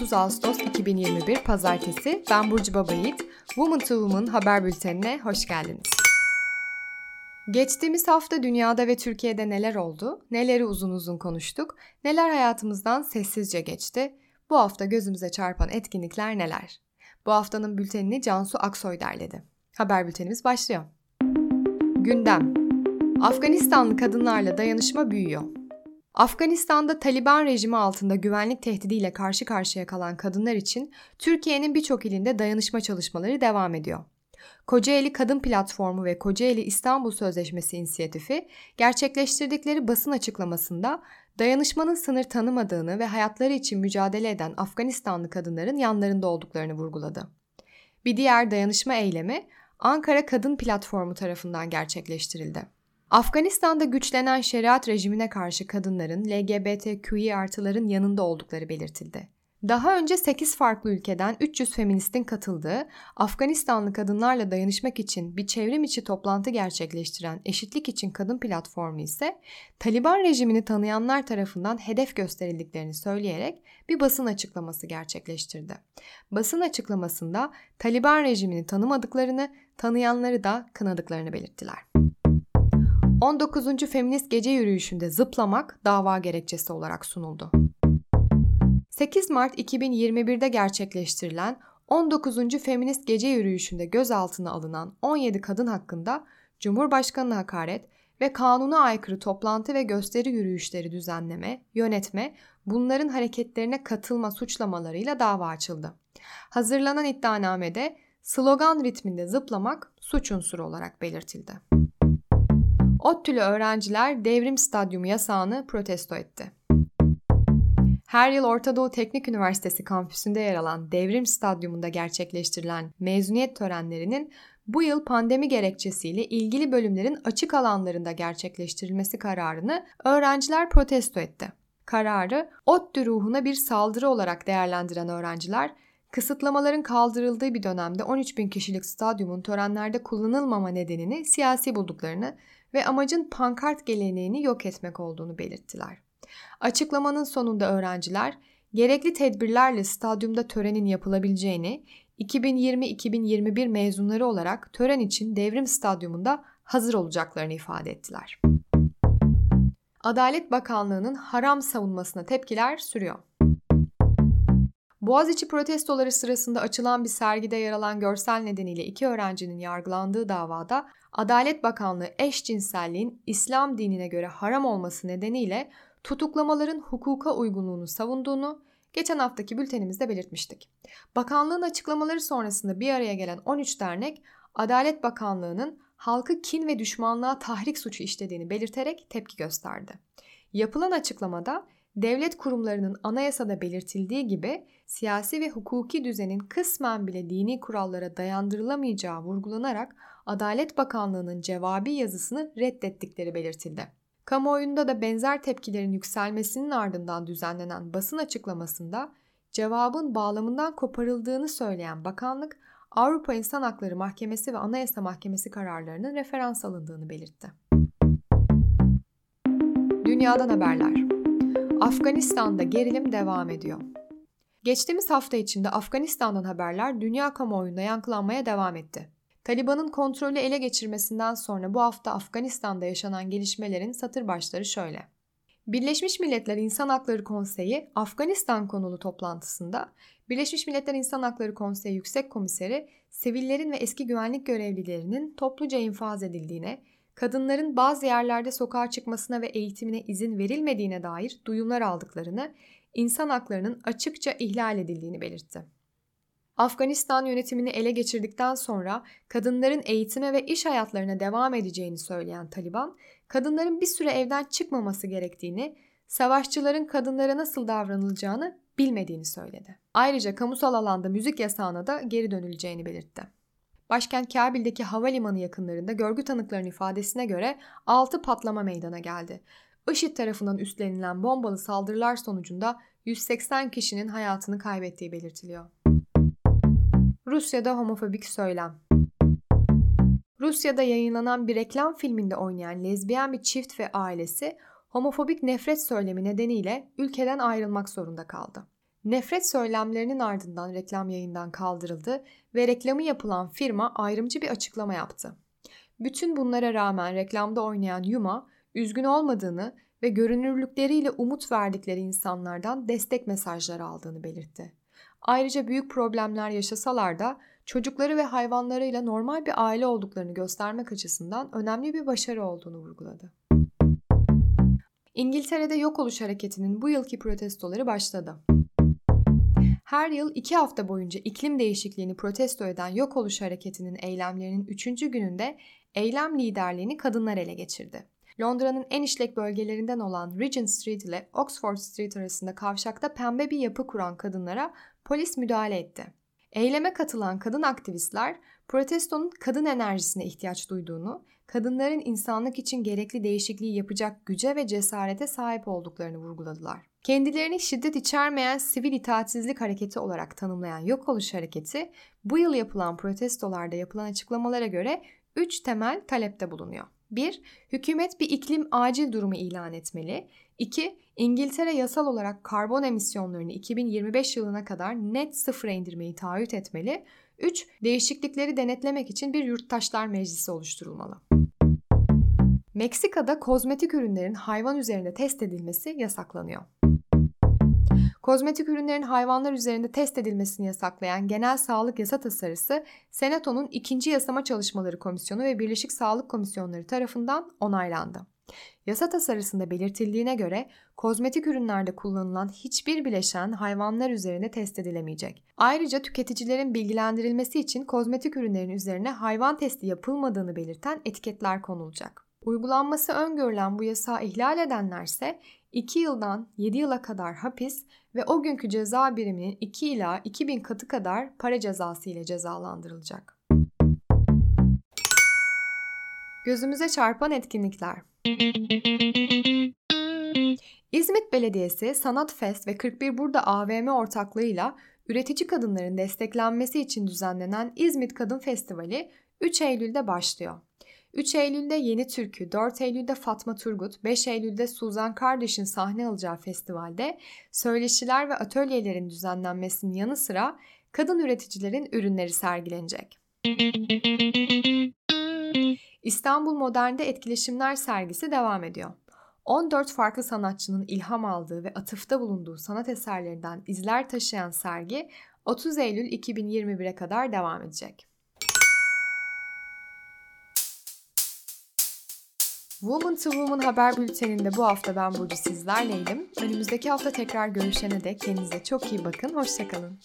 30 Ağustos 2021 Pazartesi. Ben Burcu Babayit. Woman to Woman haber bültenine hoş geldiniz. Geçtiğimiz hafta dünyada ve Türkiye'de neler oldu? Neleri uzun uzun konuştuk? Neler hayatımızdan sessizce geçti? Bu hafta gözümüze çarpan etkinlikler neler? Bu haftanın bültenini Cansu Aksoy derledi. Haber bültenimiz başlıyor. Gündem Afganistanlı kadınlarla dayanışma büyüyor. Afganistan'da Taliban rejimi altında güvenlik tehdidiyle karşı karşıya kalan kadınlar için Türkiye'nin birçok ilinde dayanışma çalışmaları devam ediyor. Kocaeli Kadın Platformu ve Kocaeli İstanbul Sözleşmesi inisiyatifi gerçekleştirdikleri basın açıklamasında dayanışmanın sınır tanımadığını ve hayatları için mücadele eden Afganistanlı kadınların yanlarında olduklarını vurguladı. Bir diğer dayanışma eylemi Ankara Kadın Platformu tarafından gerçekleştirildi. Afganistan'da güçlenen şeriat rejimine karşı kadınların LGBTQI artıların yanında oldukları belirtildi. Daha önce 8 farklı ülkeden 300 feministin katıldığı Afganistanlı kadınlarla dayanışmak için bir çevrim içi toplantı gerçekleştiren Eşitlik İçin Kadın Platformu ise Taliban rejimini tanıyanlar tarafından hedef gösterildiklerini söyleyerek bir basın açıklaması gerçekleştirdi. Basın açıklamasında Taliban rejimini tanımadıklarını, tanıyanları da kınadıklarını belirttiler. 19. Feminist Gece Yürüyüşü'nde zıplamak dava gerekçesi olarak sunuldu. 8 Mart 2021'de gerçekleştirilen 19. Feminist Gece Yürüyüşü'nde gözaltına alınan 17 kadın hakkında Cumhurbaşkanı hakaret ve kanuna aykırı toplantı ve gösteri yürüyüşleri düzenleme, yönetme, bunların hareketlerine katılma suçlamalarıyla dava açıldı. Hazırlanan iddianamede slogan ritminde zıplamak suç unsuru olarak belirtildi. ODTÜ'lü öğrenciler devrim stadyumu yasağını protesto etti. Her yıl Orta Doğu Teknik Üniversitesi kampüsünde yer alan Devrim Stadyumunda gerçekleştirilen mezuniyet törenlerinin bu yıl pandemi gerekçesiyle ilgili bölümlerin açık alanlarında gerçekleştirilmesi kararını öğrenciler protesto etti. Kararı ODTÜ ruhuna bir saldırı olarak değerlendiren öğrenciler, kısıtlamaların kaldırıldığı bir dönemde 13 bin kişilik stadyumun törenlerde kullanılmama nedenini siyasi bulduklarını ve amacın pankart geleneğini yok etmek olduğunu belirttiler. Açıklamanın sonunda öğrenciler gerekli tedbirlerle stadyumda törenin yapılabileceğini, 2020-2021 mezunları olarak tören için Devrim Stadyumunda hazır olacaklarını ifade ettiler. Adalet Bakanlığı'nın haram savunmasına tepkiler sürüyor. Boğaziçi protestoları sırasında açılan bir sergide yer alan görsel nedeniyle iki öğrencinin yargılandığı davada Adalet Bakanlığı eşcinselliğin İslam dinine göre haram olması nedeniyle tutuklamaların hukuka uygunluğunu savunduğunu geçen haftaki bültenimizde belirtmiştik. Bakanlığın açıklamaları sonrasında bir araya gelen 13 dernek Adalet Bakanlığı'nın halkı kin ve düşmanlığa tahrik suçu işlediğini belirterek tepki gösterdi. Yapılan açıklamada devlet kurumlarının anayasada belirtildiği gibi siyasi ve hukuki düzenin kısmen bile dini kurallara dayandırılamayacağı vurgulanarak Adalet Bakanlığı'nın cevabi yazısını reddettikleri belirtildi. Kamuoyunda da benzer tepkilerin yükselmesinin ardından düzenlenen basın açıklamasında cevabın bağlamından koparıldığını söyleyen bakanlık Avrupa İnsan Hakları Mahkemesi ve Anayasa Mahkemesi kararlarının referans alındığını belirtti. Dünyadan haberler. Afganistan'da gerilim devam ediyor. Geçtiğimiz hafta içinde Afganistan'dan haberler dünya kamuoyunda yankılanmaya devam etti. Taliban'ın kontrolü ele geçirmesinden sonra bu hafta Afganistan'da yaşanan gelişmelerin satır başları şöyle. Birleşmiş Milletler İnsan Hakları Konseyi Afganistan konulu toplantısında Birleşmiş Milletler İnsan Hakları Konseyi Yüksek Komiseri sivillerin ve eski güvenlik görevlilerinin topluca infaz edildiğine, kadınların bazı yerlerde sokağa çıkmasına ve eğitimine izin verilmediğine dair duyumlar aldıklarını, insan haklarının açıkça ihlal edildiğini belirtti. Afganistan yönetimini ele geçirdikten sonra kadınların eğitime ve iş hayatlarına devam edeceğini söyleyen Taliban, kadınların bir süre evden çıkmaması gerektiğini, savaşçıların kadınlara nasıl davranılacağını bilmediğini söyledi. Ayrıca kamusal alanda müzik yasağına da geri dönüleceğini belirtti. Başkent Kabil'deki havalimanı yakınlarında görgü tanıklarının ifadesine göre 6 patlama meydana geldi. IŞİD tarafından üstlenilen bombalı saldırılar sonucunda 180 kişinin hayatını kaybettiği belirtiliyor. Rusya'da homofobik söylem. Rusya'da yayınlanan bir reklam filminde oynayan lezbiyen bir çift ve ailesi homofobik nefret söylemi nedeniyle ülkeden ayrılmak zorunda kaldı. Nefret söylemlerinin ardından reklam yayından kaldırıldı ve reklamı yapılan firma ayrımcı bir açıklama yaptı. Bütün bunlara rağmen reklamda oynayan Yuma, üzgün olmadığını ve görünürlükleriyle umut verdikleri insanlardan destek mesajları aldığını belirtti. Ayrıca büyük problemler yaşasalar da çocukları ve hayvanlarıyla normal bir aile olduklarını göstermek açısından önemli bir başarı olduğunu vurguladı. İngiltere'de yok oluş hareketinin bu yılki protestoları başladı. Her yıl iki hafta boyunca iklim değişikliğini protesto eden yok oluş hareketinin eylemlerinin üçüncü gününde eylem liderliğini kadınlar ele geçirdi. Londra'nın en işlek bölgelerinden olan Regent Street ile Oxford Street arasında kavşakta pembe bir yapı kuran kadınlara polis müdahale etti. Eyleme katılan kadın aktivistler protestonun kadın enerjisine ihtiyaç duyduğunu, kadınların insanlık için gerekli değişikliği yapacak güce ve cesarete sahip olduklarını vurguladılar. Kendilerini şiddet içermeyen sivil itaatsizlik hareketi olarak tanımlayan yok oluş hareketi, bu yıl yapılan protestolarda yapılan açıklamalara göre 3 temel talepte bulunuyor. 1. Hükümet bir iklim acil durumu ilan etmeli. 2. İngiltere yasal olarak karbon emisyonlarını 2025 yılına kadar net sıfıra indirmeyi taahhüt etmeli. 3. Değişiklikleri denetlemek için bir yurttaşlar meclisi oluşturulmalı. Meksika'da kozmetik ürünlerin hayvan üzerinde test edilmesi yasaklanıyor. Kozmetik ürünlerin hayvanlar üzerinde test edilmesini yasaklayan Genel Sağlık Yasa Tasarısı, Senato'nun ikinci Yasama Çalışmaları Komisyonu ve Birleşik Sağlık Komisyonları tarafından onaylandı. Yasa tasarısında belirtildiğine göre kozmetik ürünlerde kullanılan hiçbir bileşen hayvanlar üzerinde test edilemeyecek. Ayrıca tüketicilerin bilgilendirilmesi için kozmetik ürünlerin üzerine hayvan testi yapılmadığını belirten etiketler konulacak. Uygulanması öngörülen bu yasağı ihlal edenlerse 2 yıldan 7 yıla kadar hapis ve o günkü ceza biriminin 2 ila 2000 katı kadar para cezası ile cezalandırılacak. Gözümüze çarpan etkinlikler. İzmit Belediyesi Sanat Fest ve 41 Burada AVM ortaklığıyla üretici kadınların desteklenmesi için düzenlenen İzmit Kadın Festivali 3 Eylül'de başlıyor. 3 Eylül'de Yeni Türkü, 4 Eylül'de Fatma Turgut, 5 Eylül'de Suzan Kardeş'in sahne alacağı festivalde söyleşiler ve atölyelerin düzenlenmesinin yanı sıra kadın üreticilerin ürünleri sergilenecek. İstanbul Modern'de etkileşimler sergisi devam ediyor. 14 farklı sanatçının ilham aldığı ve atıfta bulunduğu sanat eserlerinden izler taşıyan sergi 30 Eylül 2021'e kadar devam edecek. Woman to Woman haber bülteninde bu hafta ben Burcu sizlerleydim. Önümüzdeki hafta tekrar görüşene dek kendinize çok iyi bakın. Hoşçakalın.